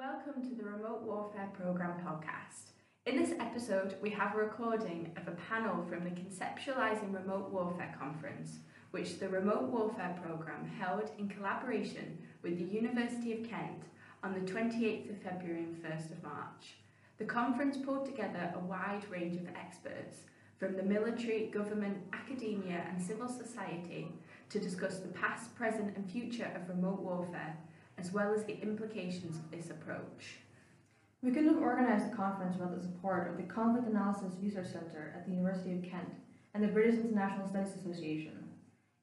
Welcome to the Remote Warfare Programme podcast. In this episode, we have a recording of a panel from the Conceptualising Remote Warfare Conference, which the Remote Warfare Programme held in collaboration with the University of Kent on the 28th of February and 1st of March. The conference pulled together a wide range of experts from the military, government, academia, and civil society to discuss the past, present, and future of remote warfare as well as the implications of this approach. We couldn't have organised the conference without the support of the Conflict Analysis Research Centre at the University of Kent and the British International Studies Association.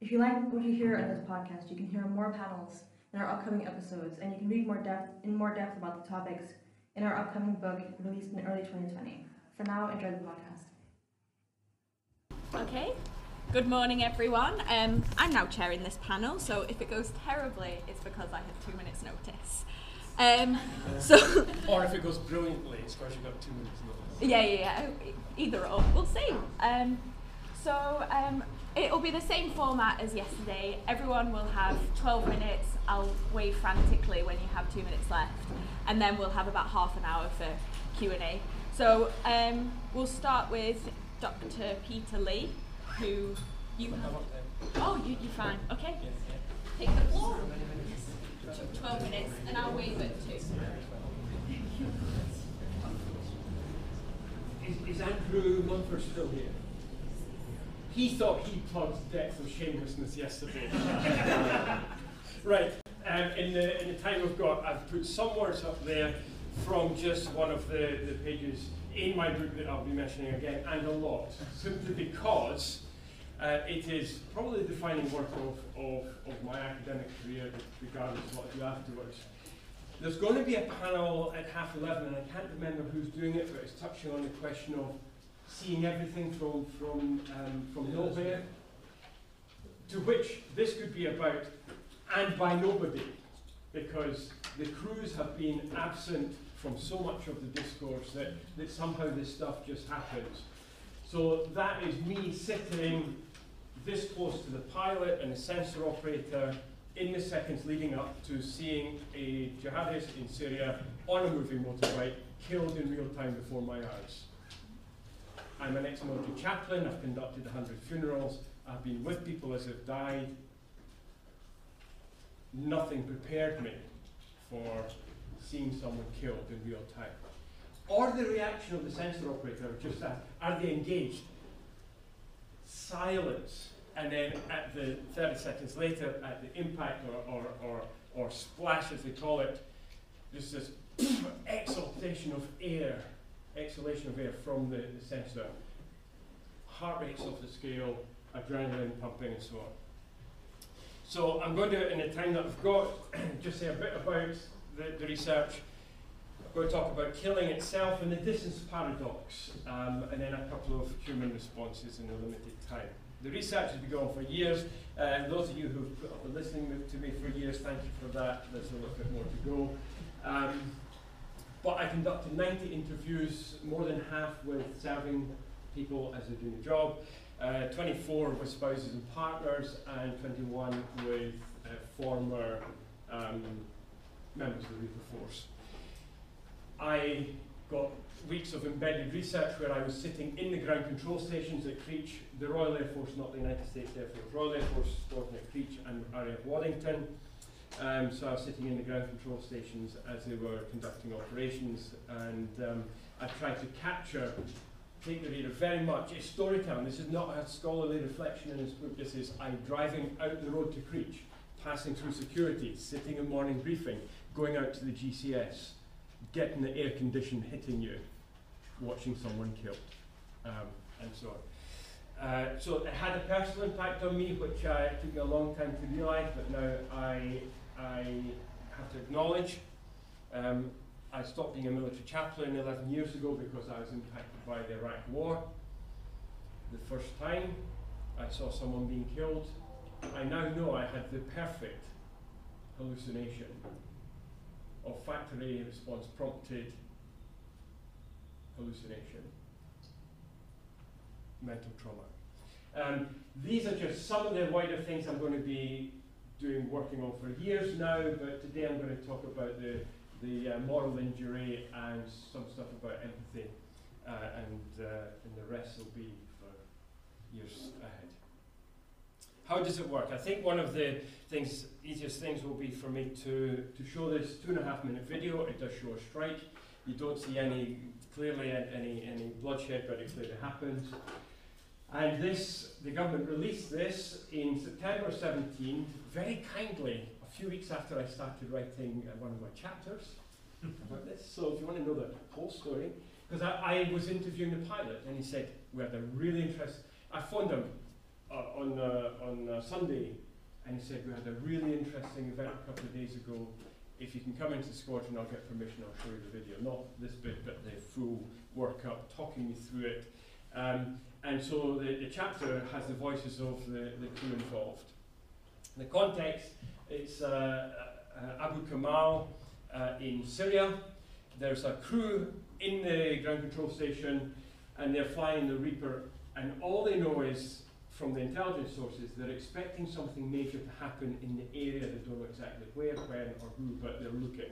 If you like what you hear in this podcast, you can hear more panels in our upcoming episodes, and you can read more depth in more depth about the topics in our upcoming book released in early 2020. For now, enjoy the podcast. Okay. Good morning, everyone. Um, I'm now chairing this panel, so if it goes terribly, it's because I had two minutes' notice. Um, so, Or if it goes brilliantly, it's because you've got two minutes notice. yeah, yeah, yeah, either or, we'll see. Um, so, um, it'll be the same format as yesterday. Everyone will have 12 minutes. I'll wave frantically when you have two minutes left, and then we'll have about half an hour for Q&A. So, um, we'll start with Dr. Peter Lee, who you have. Oh, you, you're fine. Okay. Yes. Take the floor. Tw- 12 minutes, and I'll wave it too. Is, is Andrew Mumford still here? He thought he'd plugged depth of shamelessness yesterday. right, um, in, the, in the time we've got, I've put some words up there from just one of the, the pages in my book that I'll be mentioning again, and a lot, simply because uh, it is probably the defining work of, of, of my academic career, regardless of what I do afterwards. There's going to be a panel at half 11, and I can't remember who's doing it, but it's touching on the question of seeing everything from, from, um, from nowhere, to which this could be about, and by nobody, because the crews have been absent from so much of the discourse that, that somehow this stuff just happens. So that is me sitting this close to the pilot and the sensor operator in the seconds leading up to seeing a jihadist in Syria on a moving motorbike killed in real time before my eyes. I'm an ex-military chaplain, I've conducted 100 funerals, I've been with people as they've died. Nothing prepared me for seeing someone killed in real time. Or the reaction of the sensor operator, just that, are they engaged? Silence and then at the 30 seconds later, at the impact or, or, or, or splash, as they call it, there's this exhalation of air, exhalation of air from the, the sensor. Heart rates off the scale, adrenaline pumping, and so on. So I'm going to, in the time that I've got, just say a bit about the, the research. I'm going to talk about killing itself and the distance paradox, um, and then a couple of human responses in a limited time. The research has been going for years. Uh, those of you who've been listening to me for years, thank you for that. There's a little bit more to go. Um, but I conducted 90 interviews, more than half with serving people as they're doing the job, uh, 24 with spouses and partners, and 21 with uh, former um, members of the Reaper Force. I got weeks of embedded research where I was sitting in the ground control stations at Creech, the Royal Air Force, not the United States Air Force, Royal Air Force working at Creech and RAF Waddington. Um, so I was sitting in the ground control stations as they were conducting operations, and um, I tried to capture, take the reader very much, it's storytelling. This is not a scholarly reflection in this book. This is I'm driving out the road to Creech, passing through security, sitting in morning briefing, going out to the GCS, getting the air condition hitting you, watching someone killed, um, and so on. Uh, so it had a personal impact on me, which took me a long time to realise, but now I, I have to acknowledge. Um, I stopped being a military chaplain 11 years ago because I was impacted by the Iraq War. The first time I saw someone being killed, I now know I had the perfect hallucination of response prompted hallucination, mental trauma. Um, these are just some of the wider things I'm going to be doing, working on for years now, but today I'm going to talk about the, the uh, moral injury and some stuff about empathy, uh, and, uh, and the rest will be for years ahead. How does it work? I think one of the things, easiest things will be for me to, to show this two and a half minute video. It does show a strike. You don't see any, clearly any, any bloodshed, but it clearly happened. And this, the government released this in September 17, very kindly, a few weeks after I started writing uh, one of my chapters about this. So if you want to know the whole story, because I, I was interviewing the pilot and he said, we had a really interesting, I phoned him on, uh, on uh, Sunday and he said, we had a really interesting event a couple of days ago. If you can come into the squadron, I'll get permission, I'll show you the video. Not this bit, but the full workup, talking you through it. Um, and so the, the chapter has the voices of the, the crew involved. The context, it's uh, uh, Abu Kamal uh, in Syria. There's a crew in the ground control station and they're flying the Reaper and all they know is from the intelligence sources they're expecting something major to happen in the area. They don't know exactly where, when or who, but they're looking.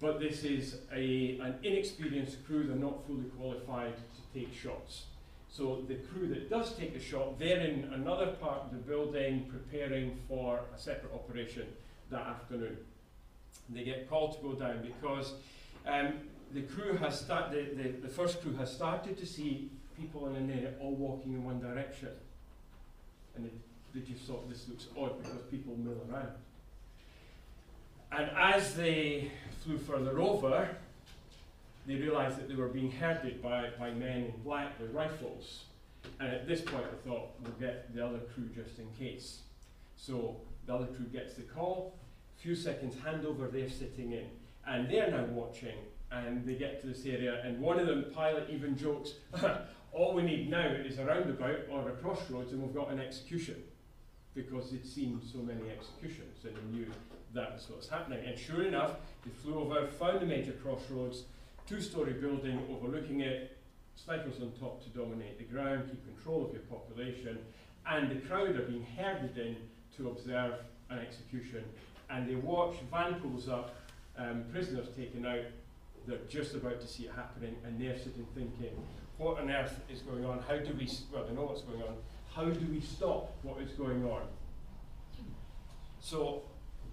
But this is a, an inexperienced crew, they're not fully qualified to take shots. So the crew that does take the shot, they're in another part of the building preparing for a separate operation that afternoon. They get called to go down because um, the crew has start, the, the, the first crew has started to see people in an area all walking in one direction. And they, just thought this looks odd because people mill around. And as they flew further over, they realised that they were being herded by, by men in black with rifles. And at this point, I thought, we'll get the other crew just in case. So the other crew gets the call, a few seconds handover, they're sitting in. And they're now watching, and they get to this area, and one of them, the pilot, even jokes, all we need now is a roundabout or a crossroads, and we've got an execution. Because they'd seen so many executions, and they knew that was what's happening. And sure enough, they flew over, found the major crossroads, two-storey building overlooking it, snipers on top to dominate the ground, keep control of your population, and the crowd are being herded in to observe an execution. And they watch, van pulls up, um, prisoners taken out, they're just about to see it happening, and they're sitting thinking, what on earth is going on? How do we, well, they know what's going on, how do we stop what is going on? So,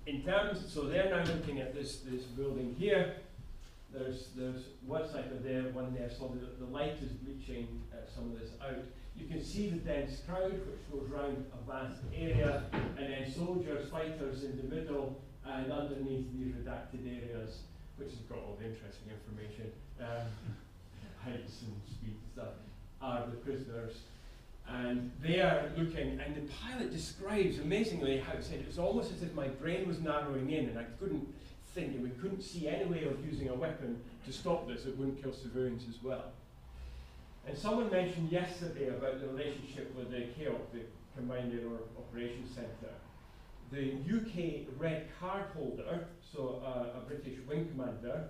in terms, so they're now looking at this, this building here, there's, there's one sniper there, one there, so the, the light is bleaching uh, some of this out. You can see the dense crowd which goes round a vast area, and then soldiers, fighters in the middle, and underneath these redacted areas, which has got all the interesting information, um, heights and speed and stuff, are the prisoners. And they are looking, and the pilot describes amazingly how it said it was almost as if my brain was narrowing in and I couldn't think, and we couldn't see any way of using a weapon to stop this that wouldn't kill civilians as well. And someone mentioned yesterday about the relationship with the CAOC, the Combined Air Operations Centre. The UK Red Card holder, so uh, a British wing commander,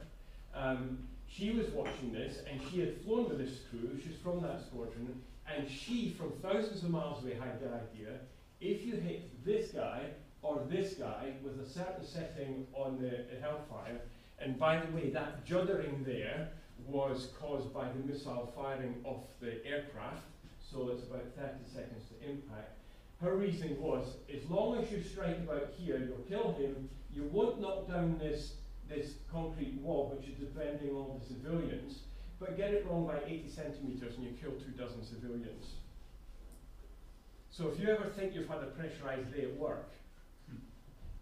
um, she was watching this and she had flown with this crew, she's from that squadron, and she, from thousands of miles away, had the idea if you hit this guy or this guy with a certain setting on the, Hellfire. And by the way, that juddering there was caused by the missile firing off the aircraft, so it's about 30 seconds to impact. Her reasoning was, as long as you strike about here, you'll kill him, you won't knock down this, this concrete wall, which is defending all the civilians, but get it wrong by 80 centimetres and you kill two dozen civilians. So if you ever think you've had a pressurised day at work,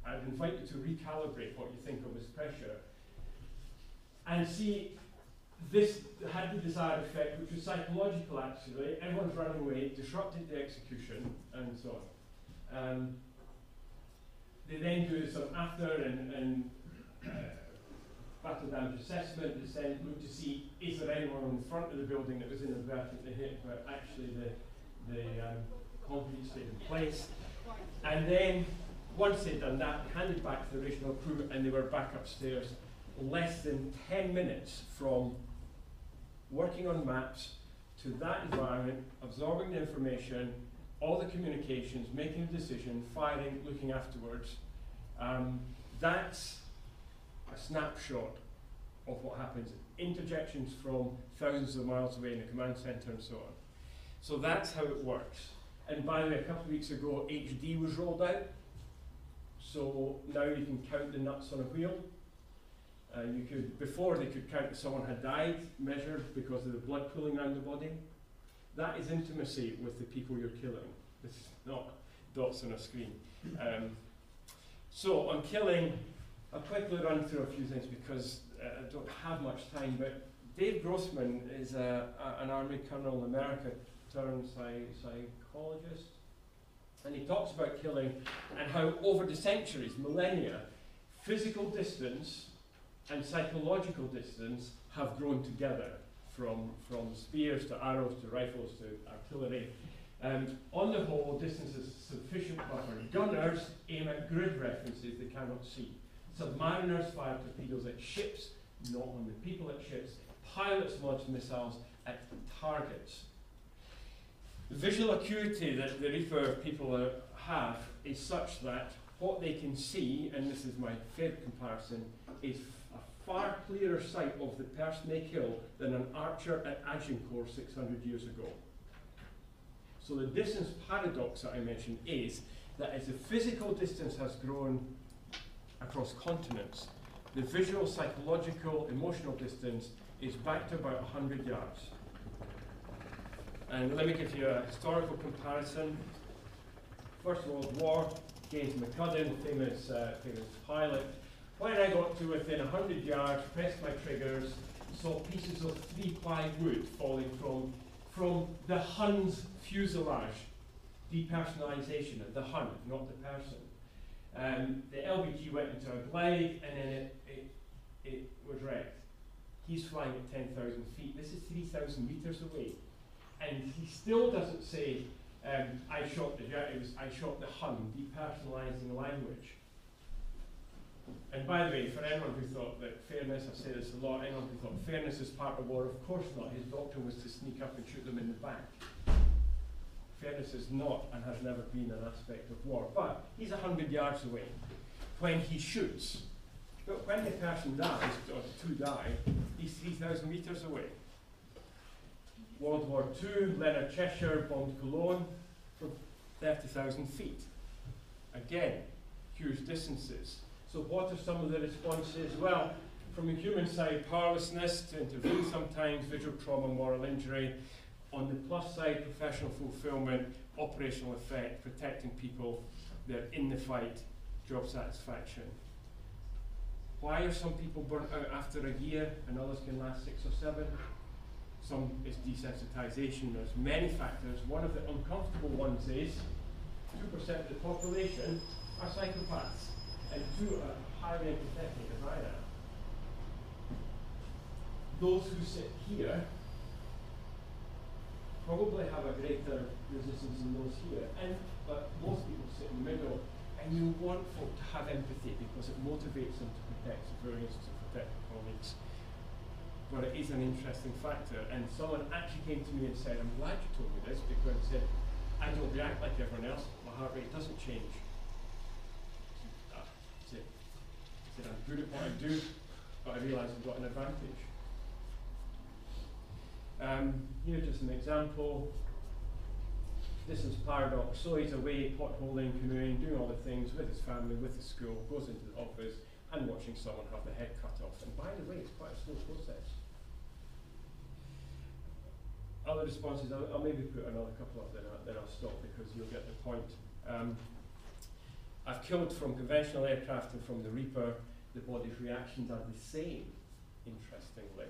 I'd invite you to recalibrate what you think of as pressure and see this had the desired effect, which was psychological actually. Everyone's running away, disrupted the execution, and so on. Um, they then do some after and, and battle damage assessment. They then look to see is there anyone in front of the building that was inadvertently hit, but actually the, the um, concrete stayed in place. And then once they'd done that, handed back to the original crew and they were back upstairs less than 10 minutes from working on maps to that environment, absorbing the information, all the communications, making a decision, firing, looking afterwards. Um, that's a snapshot of what happens, interjections from thousands of miles away in the command center and so on. So that's how it works. And by the way, a couple of weeks ago, HD was rolled out. So now you can count the nuts on a wheel. Uh, you could before they could count if someone had died, measured because of the blood pooling around the body. That is intimacy with the people you're killing. This is not dots on a screen. Um, so on killing, I'll quickly run through a few things because uh, I don't have much time. But Dave Grossman is a, a, an army colonel in America turned psy- psychologist, and he talks about killing and how over the centuries, millennia, physical distance and psychological distance have grown together from, from spears to arrows to rifles to artillery. Um, on the whole, distance is sufficient buffer. Gunners aim at grid references they cannot see. Submariners fire torpedoes at ships, not on the people at ships. Pilots launch missiles at targets. The visual acuity that the Reaper people uh, have is such that what they can see, and this is my favourite comparison, is a far clearer sight of the person they kill than an archer at Agincourt 600 years ago. So the distance paradox that I mentioned is that as the physical distance has grown across continents, the visual, psychological, emotional distance is back to about 100 yards. And let me give you a historical comparison. First World War, James McCudden, famous, uh, famous pilot. When I got to within 100 yards, pressed my triggers, saw pieces of three-ply wood falling from, from the Hun's fuselage. Depersonalization of the Hun, not the person. Um, the LVG went into a glide and then it, it, it was wrecked. He's flying at 10,000 feet. This is 3,000 meters away. And he still doesn't say, um, I shot the jet, it was, I shot the Hun, depersonalizing language. And by the way, for anyone who thought that fairness, I say this a lot, anyone who thought fairness is part of war, of course not. His doctrine was to sneak up and shoot them in the back. Fairness is not and has never been an aspect of war. But he's a hundred yards away when he shoots. But when the person dies, or two die, he's 3,000 metres away. World War II, Leonard Cheshire bombed Cologne from 30,000 feet. Again, huge distances. So what are some of the responses? Well, from the human side, powerlessness to intervene sometimes, visual trauma, moral injury. On the plus side, professional fulfillment, operational effect, protecting people, they're in the fight, job satisfaction. Why are some people burnt out after a year and others can last six or seven? Some is desensitization. There's many factors. One of the uncomfortable ones is 2% of the population are psychopaths, and two are highly empathetic, as I am. Those who sit here probably have a greater resistance than those here, and but most people sit in the middle, and you want folk to have empathy because it motivates them to protect civilians, to protect colleagues. But it is an interesting factor, and someone actually came to me and said, "I'm glad you told me this because I said I don't react like everyone else. My heart rate doesn't change." Ah, said, said I'm good at what I do, but I realise I've got an advantage. Um, here's just an example. Distance paradox. So he's away, potholing, canoeing, doing all the things with his family, with his school, goes into the office and watching someone have the head cut off. And by the way, it's quite a slow process. Other responses, I'll, I'll maybe put another couple up then, I- then I'll stop because you'll get the point. Um, I've killed from conventional aircraft and from the Reaper. The body's reactions are the same, interestingly.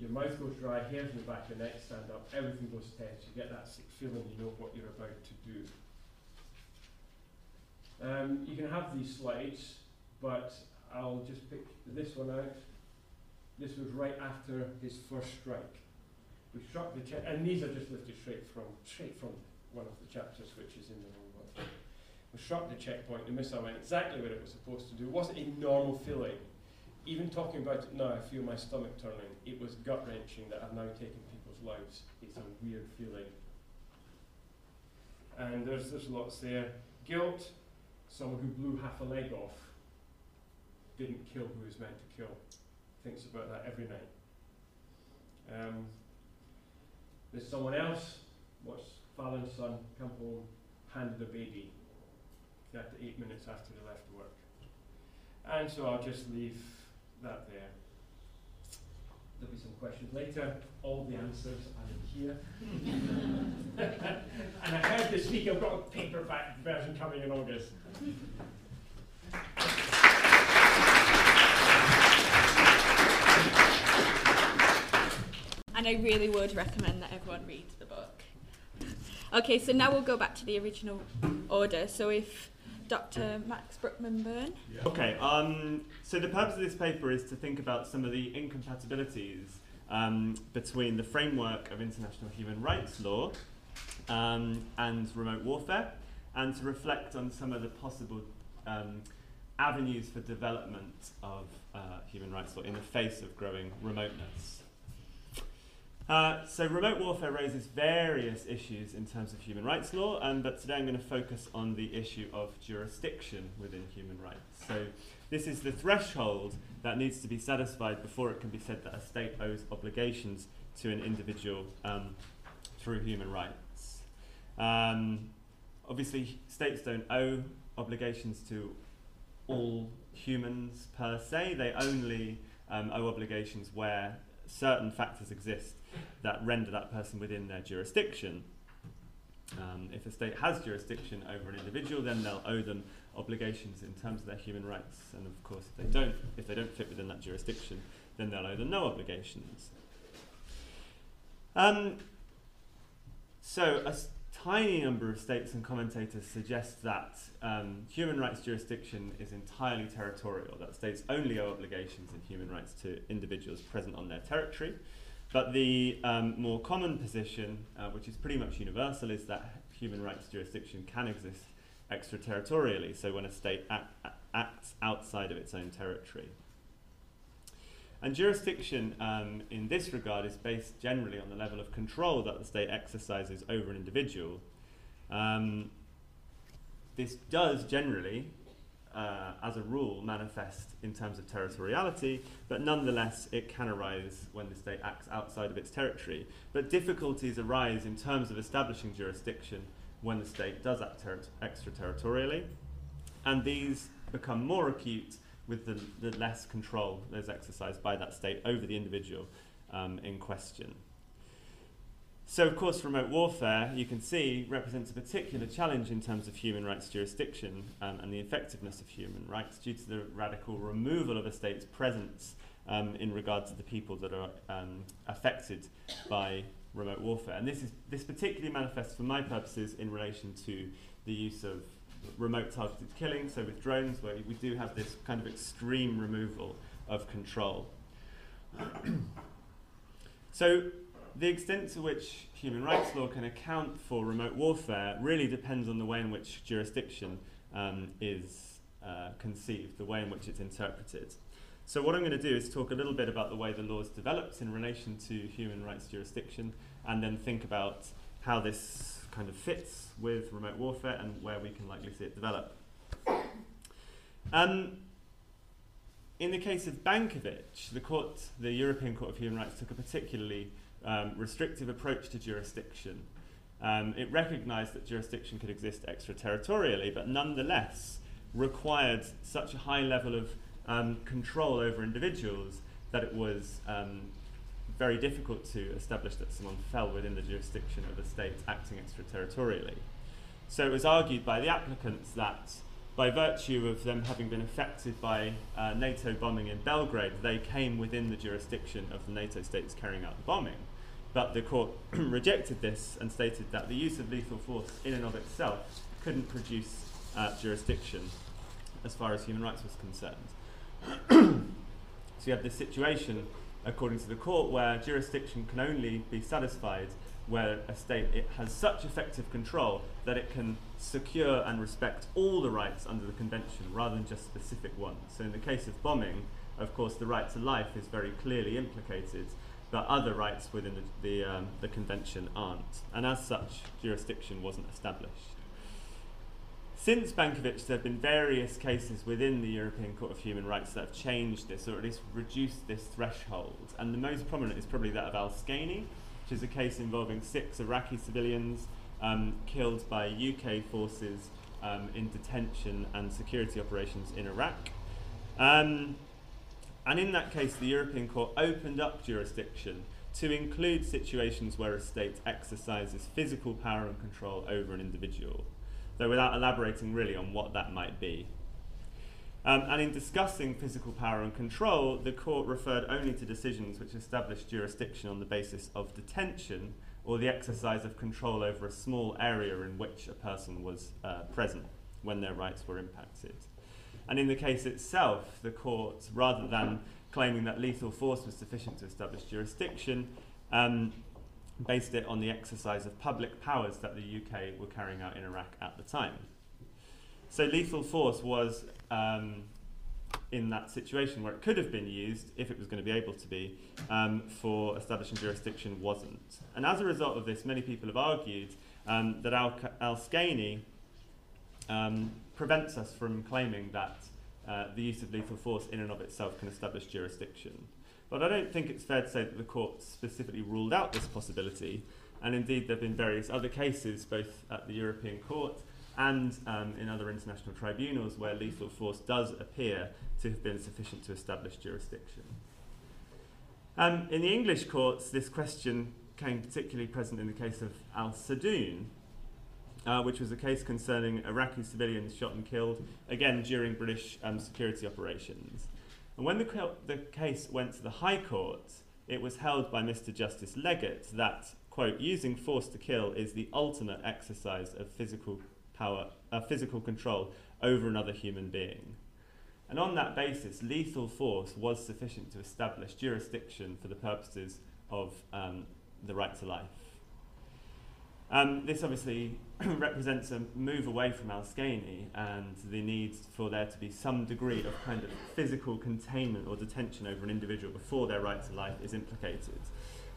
Your mouth goes dry, hairs in the back of the neck stand up, everything goes tense. You get that sick feeling you know what you're about to do. Um, you can have these slides, but I'll just pick this one out. This was right after his first strike. We struck the check, and these are just lifted straight from straight from one of the chapters, which is in the wrong one. We struck the checkpoint. The missile went exactly where it was supposed to do. It wasn't a normal feeling. Even talking about it now, I feel my stomach turning. It was gut wrenching that I've now taken people's lives. It's a weird feeling. And there's there's lots there. Guilt, someone who blew half a leg off. didn't kill who was meant to kill. Thinks about that every night. Um, there's someone else. Watched Fallon's son come home, handed a baby. After eight minutes after they left work. And so I'll just leave that there. There'll be some questions later. All the answers are in here. and I heard this week I've got a paperback version coming in August. And I really would recommend that everyone read the book. Okay, so now we'll go back to the original order. So if Dr. Max Brookman Byrne. Okay, um, so the purpose of this paper is to think about some of the incompatibilities um, between the framework of international human rights law um, and remote warfare, and to reflect on some of the possible um, avenues for development of uh, human rights law in the face of growing remoteness. Uh, so remote warfare raises various issues in terms of human rights law, um, but today I'm going to focus on the issue of jurisdiction within human rights. So this is the threshold that needs to be satisfied before it can be said that a state owes obligations to an individual um, through human rights. Um, obviously, states don't owe obligations to all humans per se. They only um, owe obligations where certain factors exist that render that person within their jurisdiction. Um, if a state has jurisdiction over an individual, then they'll owe them obligations in terms of their human rights. And of course, if they don't, if they don't fit within that jurisdiction, then they'll owe them no obligations. Um, so a tiny number of states and commentators suggest that um, human rights jurisdiction is entirely territorial, that states only owe obligations in human rights to individuals present on their territory. But the um, more common position, uh, which is pretty much universal, is that human rights jurisdiction can exist extraterritorially, so when a state act, acts outside of its own territory. And jurisdiction um, in this regard is based generally on the level of control that the state exercises over an individual. Um, this does generally, uh, as a rule, manifest in terms of territoriality, but nonetheless it can arise when the state acts outside of its territory. But difficulties arise in terms of establishing jurisdiction when the state does act ter- extraterritorially, and these become more acute with the, the less control that is exercised by that state over the individual um, in question. So, of course, remote warfare, you can see, represents a particular challenge in terms of human rights jurisdiction um, and the effectiveness of human rights due to the radical removal of a state's presence um, in regard to the people that are um, affected by remote warfare. And this, is, this particularly manifests, for my purposes, in relation to the use of remote targeted killing, so with drones, where we do have this kind of extreme removal of control. so, the extent to which human rights law can account for remote warfare really depends on the way in which jurisdiction um, is uh, conceived, the way in which it's interpreted. So, what I'm going to do is talk a little bit about the way the law is developed in relation to human rights jurisdiction, and then think about how this kind of fits with remote warfare and where we can likely see it develop. Um, in the case of Bankovic, the court, the European Court of Human Rights, took a particularly um, restrictive approach to jurisdiction. Um, it recognised that jurisdiction could exist extraterritorially, but nonetheless required such a high level of um, control over individuals that it was um, very difficult to establish that someone fell within the jurisdiction of a state acting extraterritorially. So it was argued by the applicants that by virtue of them having been affected by uh, NATO bombing in Belgrade, they came within the jurisdiction of the NATO states carrying out the bombing. But the court rejected this and stated that the use of lethal force in and of itself couldn't produce uh, jurisdiction as far as human rights was concerned. so you have this situation according to the court, where jurisdiction can only be satisfied where a state it has such effective control that it can secure and respect all the rights under the convention rather than just specific ones. So in the case of bombing, of course, the right to life is very clearly implicated, but other rights within the, the, um, the convention aren't. And as such, jurisdiction wasn't established. Since Bankovic, there have been various cases within the European Court of Human Rights that have changed this, or at least reduced this threshold. And the most prominent is probably that of Al Skeini, which is a case involving six Iraqi civilians um, killed by UK forces um, in detention and security operations in Iraq. Um, and in that case, the European Court opened up jurisdiction to include situations where a state exercises physical power and control over an individual though without elaborating really on what that might be. Um, and in discussing physical power and control, the court referred only to decisions which established jurisdiction on the basis of detention or the exercise of control over a small area in which a person was uh, present when their rights were impacted. And in the case itself, the court, rather than claiming that lethal force was sufficient to establish jurisdiction, um, based it on the exercise of public powers that the UK were carrying out in Iraq at the time. So lethal force was um, in that situation where it could have been used if it was going to be able to be um, for establishing jurisdiction wasn't. And as a result of this, many people have argued um, that Al, Al um, prevents us from claiming that uh, the use of lethal force in and of itself can establish jurisdiction. But I don't think it's fair to say that the court specifically ruled out this possibility. And indeed, there have been various other cases, both at the European Court and um, in other international tribunals, where lethal force does appear to have been sufficient to establish jurisdiction. Um, in the English courts, this question came particularly present in the case of Al Saadoon, uh, which was a case concerning Iraqi civilians shot and killed, again during British um, security operations. And when the, the case went to the High Court, it was held by Mr. Justice Leggatt that, quote, using force to kill is the ultimate exercise of physical power, uh, physical control over another human being. And on that basis, lethal force was sufficient to establish jurisdiction for the purposes of um, the right to life. Um, this obviously represents a move away from Al Skeini and the need for there to be some degree of kind of physical containment or detention over an individual before their right to life is implicated.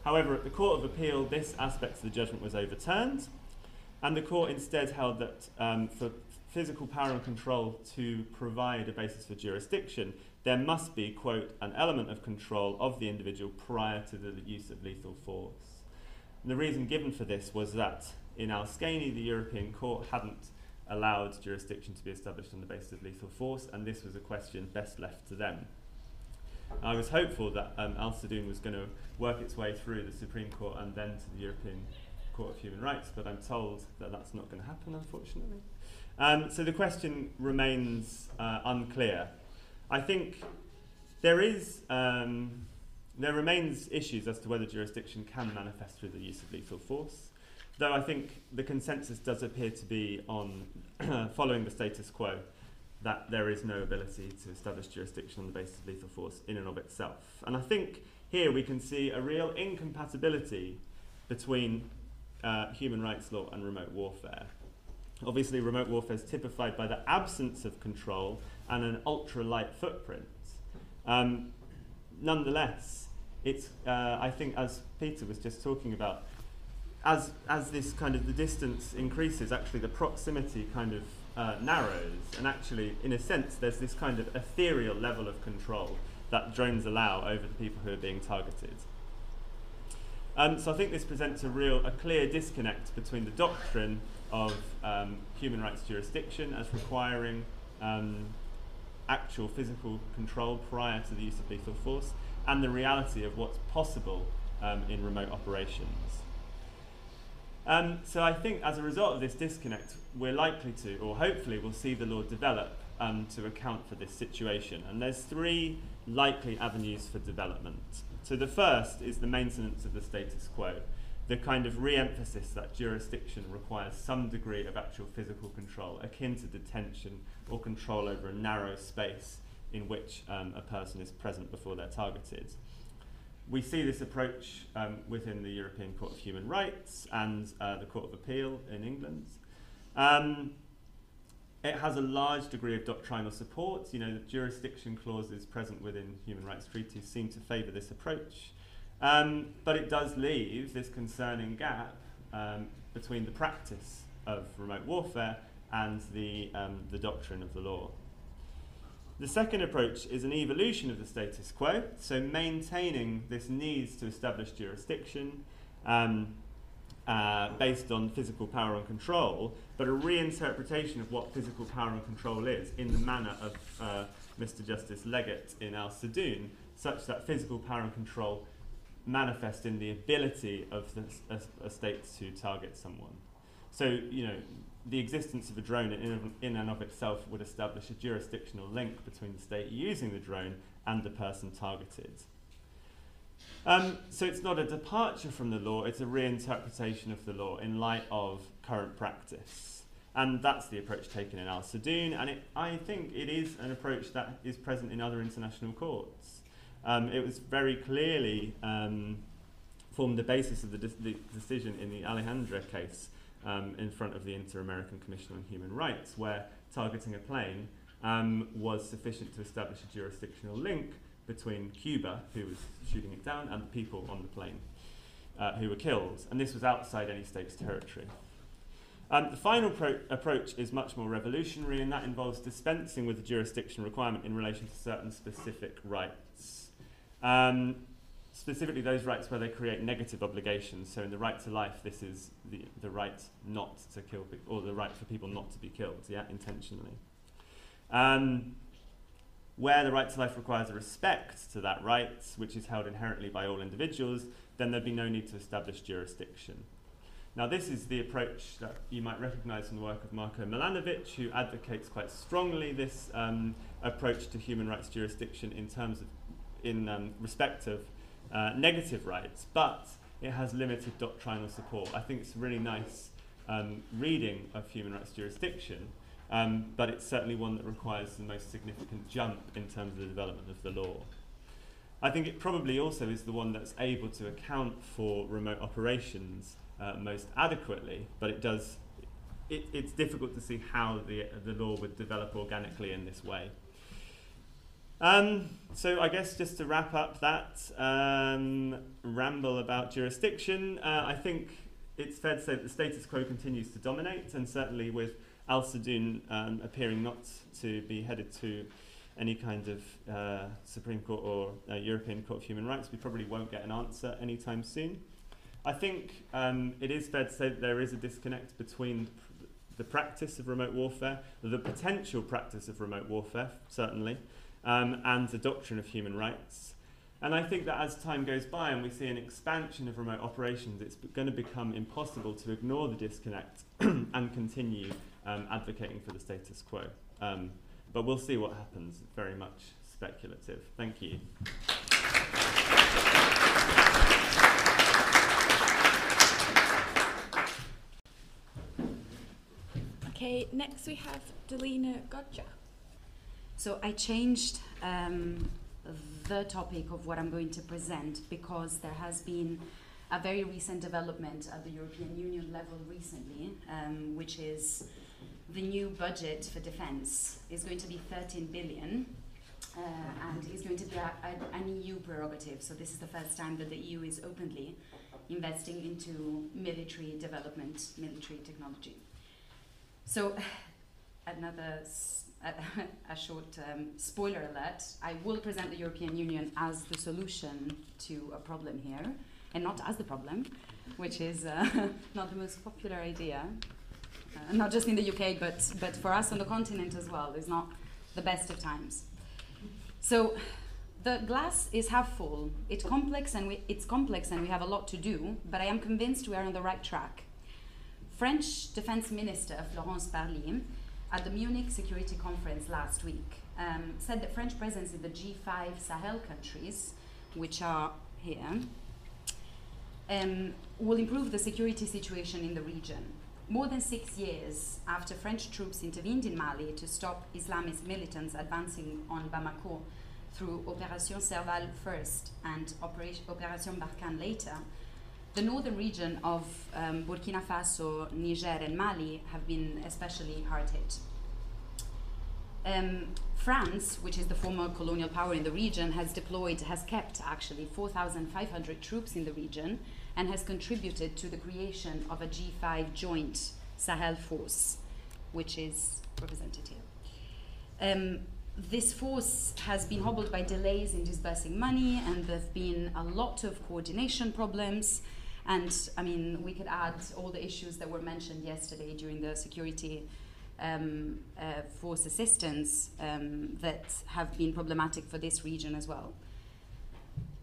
However, at the Court of Appeal, this aspect of the judgment was overturned, and the court instead held that um, for physical power and control to provide a basis for jurisdiction, there must be, quote, an element of control of the individual prior to the use of lethal force. And the reason given for this was that in Al Skeini, the European Court hadn't allowed jurisdiction to be established on the basis of lethal force, and this was a question best left to them. I was hopeful that um, Al Saadoon was going to work its way through the Supreme Court and then to the European Court of Human Rights, but I'm told that that's not going to happen, unfortunately. Um, so the question remains uh, unclear. I think there is um, there remains issues as to whether jurisdiction can manifest through the use of lethal force, though I think the consensus does appear to be on following the status quo that there is no ability to establish jurisdiction on the basis of lethal force in and of itself. And I think here we can see a real incompatibility between uh, human rights law and remote warfare. Obviously, remote warfare is typified by the absence of control and an ultra light footprint. Um, nonetheless, it's, uh, I think, as Peter was just talking about, as, as this kind of the distance increases, actually the proximity kind of uh, narrows, and actually, in a sense, there's this kind of ethereal level of control that drones allow over the people who are being targeted. Um, so I think this presents a real, a clear disconnect between the doctrine of um, human rights jurisdiction as requiring um, actual physical control prior to the use of lethal force, and the reality of what's possible um, in remote operations. Um, so I think as a result of this disconnect, we're likely to, or hopefully we'll see the law develop um, to account for this situation. And there's three likely avenues for development. So the first is the maintenance of the status quo, the kind of re-emphasis that jurisdiction requires some degree of actual physical control, akin to detention or control over a narrow space in which um, a person is present before they're targeted. We see this approach um, within the European Court of Human Rights and uh, the Court of Appeal in England. Um, it has a large degree of doctrinal support. You know, the jurisdiction clauses present within human rights treaties seem to favour this approach. Um, but it does leave this concerning gap um, between the practice of remote warfare and the, um, the doctrine of the law. The second approach is an evolution of the status quo, so maintaining this need to establish jurisdiction um, uh, based on physical power and control, but a reinterpretation of what physical power and control is in the manner of uh, Mr. Justice Leggatt in Al Saadoon, such that physical power and control manifest in the ability of the, a, a state to target someone. So, you know, the existence of a drone in, in and of itself would establish a jurisdictional link between the state using the drone and the person targeted. Um, so it's not a departure from the law, it's a reinterpretation of the law in light of current practice. And that's the approach taken in Al Saadoon, and it, I think it is an approach that is present in other international courts. Um, it was very clearly um, formed the basis of the, de- the decision in the Alejandre case um, in front of the Inter American Commission on Human Rights, where targeting a plane um, was sufficient to establish a jurisdictional link between Cuba, who was shooting it down, and the people on the plane uh, who were killed. And this was outside any state's territory. Um, the final pro- approach is much more revolutionary, and that involves dispensing with the jurisdiction requirement in relation to certain specific rights. Um, specifically, those rights where they create negative obligations. So, in the right to life, this is the, the right not to kill people, or the right for people not to be killed, yeah, intentionally. Um, where the right to life requires a respect to that right, which is held inherently by all individuals, then there'd be no need to establish jurisdiction. Now, this is the approach that you might recognize from the work of Marko Milanovic, who advocates quite strongly this um, approach to human rights jurisdiction in terms of, in um, respect of uh, negative rights, but it has limited doctrinal support. I think it's a really nice um, reading of human rights jurisdiction, um, but it's certainly one that requires the most significant jump in terms of the development of the law. I think it probably also is the one that's able to account for remote operations uh, most adequately, but it does. It, it's difficult to see how the the law would develop organically in this way. Um, so I guess just to wrap up that um, ramble about jurisdiction, uh, I think it's fair to say that the status quo continues to dominate, and certainly with Al Saadoon um, appearing not to be headed to any kind of uh, Supreme Court or uh, European Court of Human Rights, we probably won't get an answer anytime soon. I think um, it is fair to say that there is a disconnect between the practice of remote warfare, the potential practice of remote warfare, certainly, um, and the doctrine of human rights. And I think that as time goes by and we see an expansion of remote operations, it's going to become impossible to ignore the disconnect and continue um, advocating for the status quo. Um, but we'll see what happens. Very much speculative. Thank you. Okay, next we have Delina Goxho. So I changed um, the topic of what I'm going to present because there has been a very recent development at the European Union level recently, um, which is the new budget for defense is going to be 13 billion. Uh, and is going to be a, a, an EU prerogative. So this is the first time that the EU is openly investing into military development, military technology. So, another a, short um, spoiler alert: I will present the European Union as the solution to a problem here, and not as the problem, which is uh, not the most popular idea, uh, not just in the UK, but but for us on the continent as well. Is not the best of times. So. The glass is half full. It's complex and we, it's complex and we have a lot to do, but I am convinced we are on the right track. French Defense Minister Florence Parly at the Munich Security Conference last week um, said that French presence in the G5 Sahel countries, which are here, um, will improve the security situation in the region. More than six years after French troops intervened in Mali to stop Islamist militants advancing on Bamako through Operation Serval first and Operation, Barkhane later, the northern region of um, Burkina Faso, Niger, and Mali have been especially hard hit. Um, France, which is the former colonial power in the region, has deployed, has kept actually 4,500 troops in the region and has contributed to the creation of a G5 joint Sahel force. which is represented here. Um, this force has been hobbled by delays in disbursing money, and there have been a lot of coordination problems. And I mean, we could add all the issues that were mentioned yesterday during the security um, uh, force assistance um, that have been problematic for this region as well.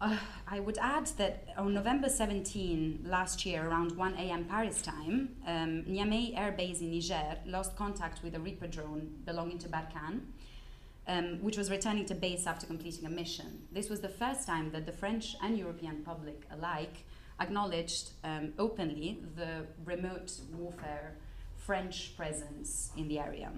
Uh, I would add that on November 17 last year, around 1 a.m. Paris time, um, Niamey Air Base in Niger lost contact with a Reaper drone belonging to Barkhane, um, which was returning to base after completing a mission. This was the first time that the French and European public alike acknowledged um, openly the remote warfare French presence in the area.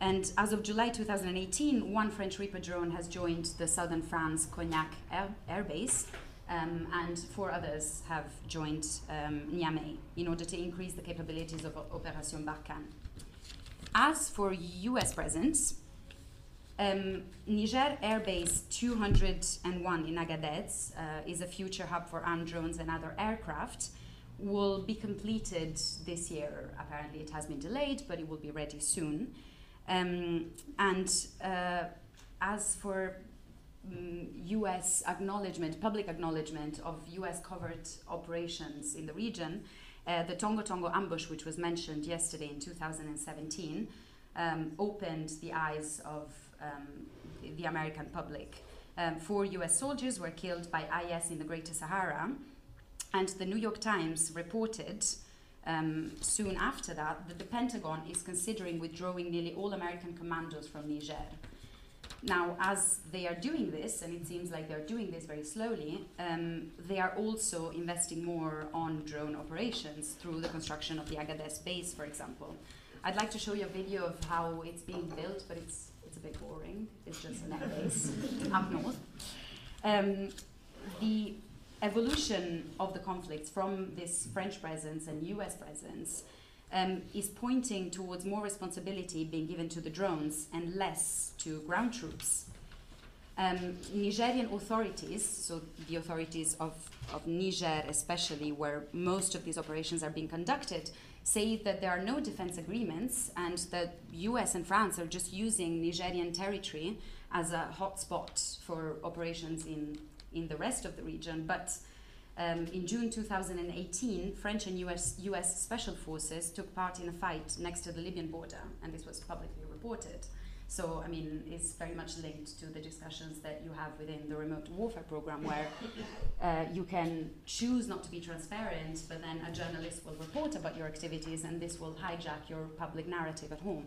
And as of July 2018, one French Reaper drone has joined the southern France Cognac Air, Air Base, um, and four others have joined um, Niamey in order to increase the capabilities of Operation Barkhane. As for US presence, um, Niger Air Base 201 in Agadez uh, is a future hub for armed drones and other aircraft. Will be completed this year. Apparently, it has been delayed, but it will be ready soon. Um, and uh, as for um, US acknowledgement, public acknowledgement of US covert operations in the region, uh, the Tongo Tongo ambush, which was mentioned yesterday in 2017, um, opened the eyes of um, the American public. Um, four US soldiers were killed by IS in the Greater Sahara, and the New York Times reported um, soon after that that the Pentagon is considering withdrawing nearly all American commandos from Niger. Now, as they are doing this, and it seems like they're doing this very slowly, um, they are also investing more on drone operations through the construction of the Agadez base, for example. I'd like to show you a video of how it's being built, but it's it's a bit boring. It's just an base up north. Um, the evolution of the conflicts from this French presence and US presence um, is pointing towards more responsibility being given to the drones and less to ground troops. Um, Nigerian authorities, so the authorities of, of Niger especially, where most of these operations are being conducted, say that there are no defense agreements and that US and France are just using Nigerian territory as a hotspot for operations in in the rest of the region. But um, in June 2018, French and US, US special forces took part in a fight next to the Libyan border, and this was publicly reported. So, I mean, it's very much linked to the discussions that you have within the remote warfare program, where uh, you can choose not to be transparent, but then a journalist will report about your activities, and this will hijack your public narrative at home.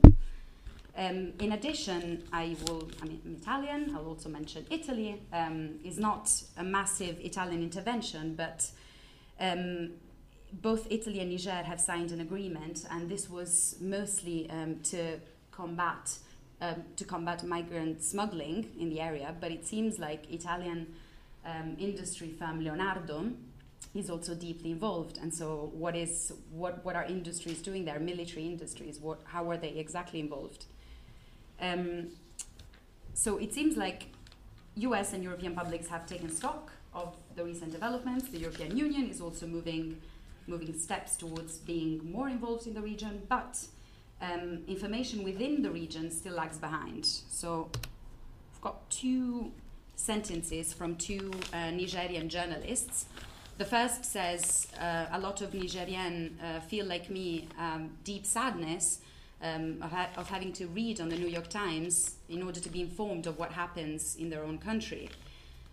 Um, in addition, I will, I mean, I'm Italian, I'll also mention Italy. Um, is not a massive Italian intervention, but um, both Italy and Niger have signed an agreement, and this was mostly um, to combat um, to combat migrant smuggling in the area. But it seems like Italian um, industry firm Leonardo is also deeply involved. And so, what is what what are industries doing there? Military industries. What how are they exactly involved? Um, so it seems like US and European publics have taken stock of the recent developments. The European Union is also moving, moving steps towards being more involved in the region, but um, information within the region still lags behind. So I've got two sentences from two uh, Nigerian journalists. The first says, uh, A lot of Nigerians uh, feel like me, um, deep sadness um, of, ha- of, having to read on the New York Times in order to be informed of what happens in their own country.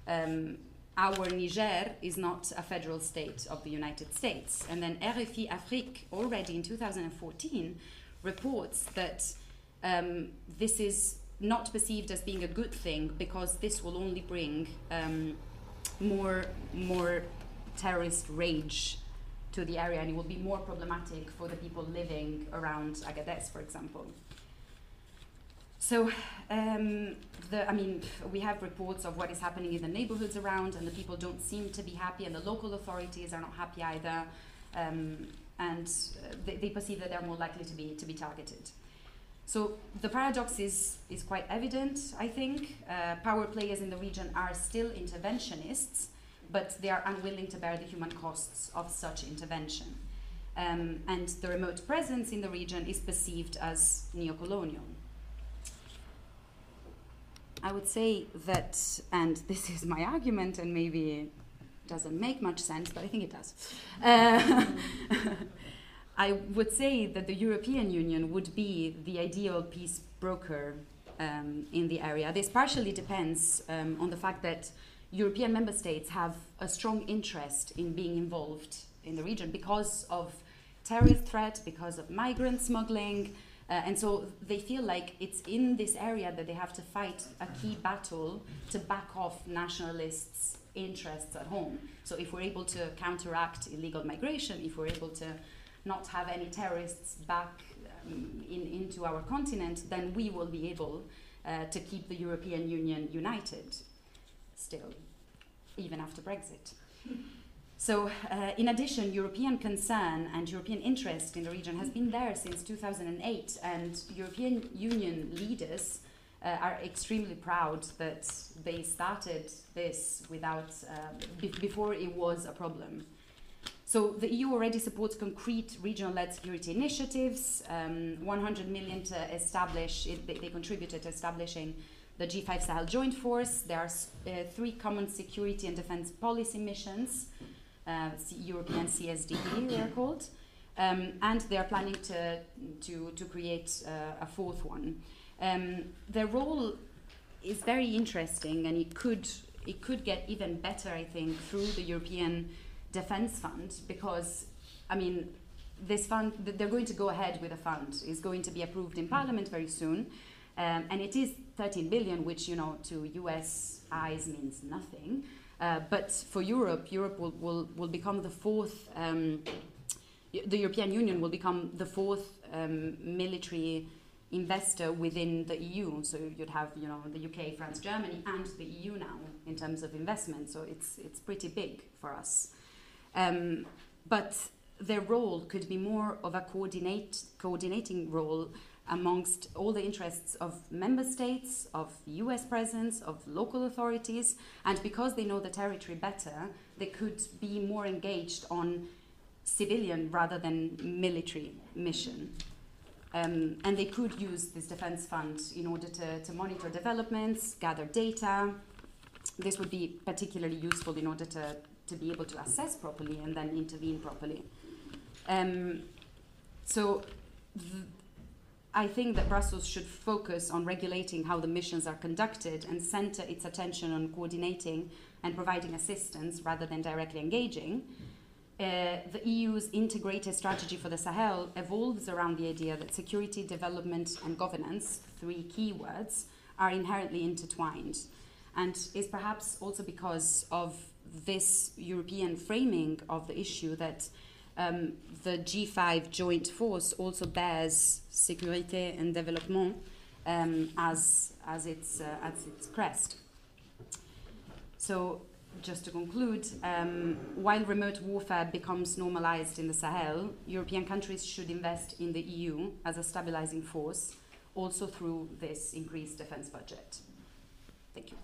Um, our Niger is not a federal state of the United States. And then RFI Afrique, already in 2014, reports that um, this is not perceived as being a good thing because this will only bring um, more, more terrorist rage to the area and it will be more problematic for the people living around Agadez, for example. So, um, the, I mean, we have reports of what is happening in the neighborhoods around, and the people don't seem to be happy, and the local authorities are not happy either, um, and uh, they, they, perceive that they're more likely to be to be targeted. So the paradox is is quite evident, I think. Uh, power players in the region are still interventionists, but they are unwilling to bear the human costs of such intervention. um, and the remote presence in the region is perceived as neocolonial. I would say that, and this is my argument, and maybe doesn't make much sense, but I think it does. Uh, I would say that the European Union would be the ideal peace broker um, in the area. This partially depends um, on the fact that European member states have a strong interest in being involved in the region because of terrorist threat, because of migrant smuggling, uh, and so they feel like it's in this area that they have to fight a key battle to back off nationalists' interests at home. So if we're able to counteract illegal migration, if we're able to not have any terrorists back um, in, into our continent, then we will be able uh, to keep the European Union united still, even after Brexit. So, uh, in addition, European concern and European interest in the region has been there since 2008, and European Union leaders uh, are extremely proud that they started this without uh, before it was a problem. So the EU already supports concrete regional-led security initiatives. Um, 100 million to establish. It, they, they, contributed to establishing the G5 Sahel Joint Force. There are uh, three common security and defense policy missions, uh, European CSDP they are called, um, and they are planning to to to create uh, a fourth one. Um, their role is very interesting, and it could it could get even better, I think, through the European defense fund because, I mean, this fund, they're going to go ahead with a fund. is going to be approved in Parliament very soon. Um, and it is 13 billion, which, you know, to US eyes means nothing. Uh, but for Europe, Europe will, will, will become the fourth, um, the European Union will become the fourth um, military investor within the EU. So you'd have, you know, the UK, France, Germany, and the EU now in terms of investment. So it's, it's pretty big for us. Um, but their role could be more of a coordinate, coordinating role amongst all the interests of member states, of US presence, of local authorities, and because they know the territory better, they could be more engaged on civilian rather than military mission. Um, and they could use this defense fund in order to, to monitor developments, gather data. This would be particularly useful in order to to be able to assess properly and then intervene properly. Um, so I think that Brussels should focus on regulating how the missions are conducted and center its attention on coordinating and providing assistance rather than directly engaging. Uh, the EU's integrated strategy for the Sahel evolves around the idea that security, development, and governance, three keywords, are inherently intertwined, and is perhaps also because of this European framing of the issue that um, the G5 joint force also bears sécurité and développement um, as, as, its, uh, as its crest. So, just to conclude, um, while remote warfare becomes normalized in the Sahel, European countries should invest in the EU as a stabilizing force, also through this increased defense budget. Thank you.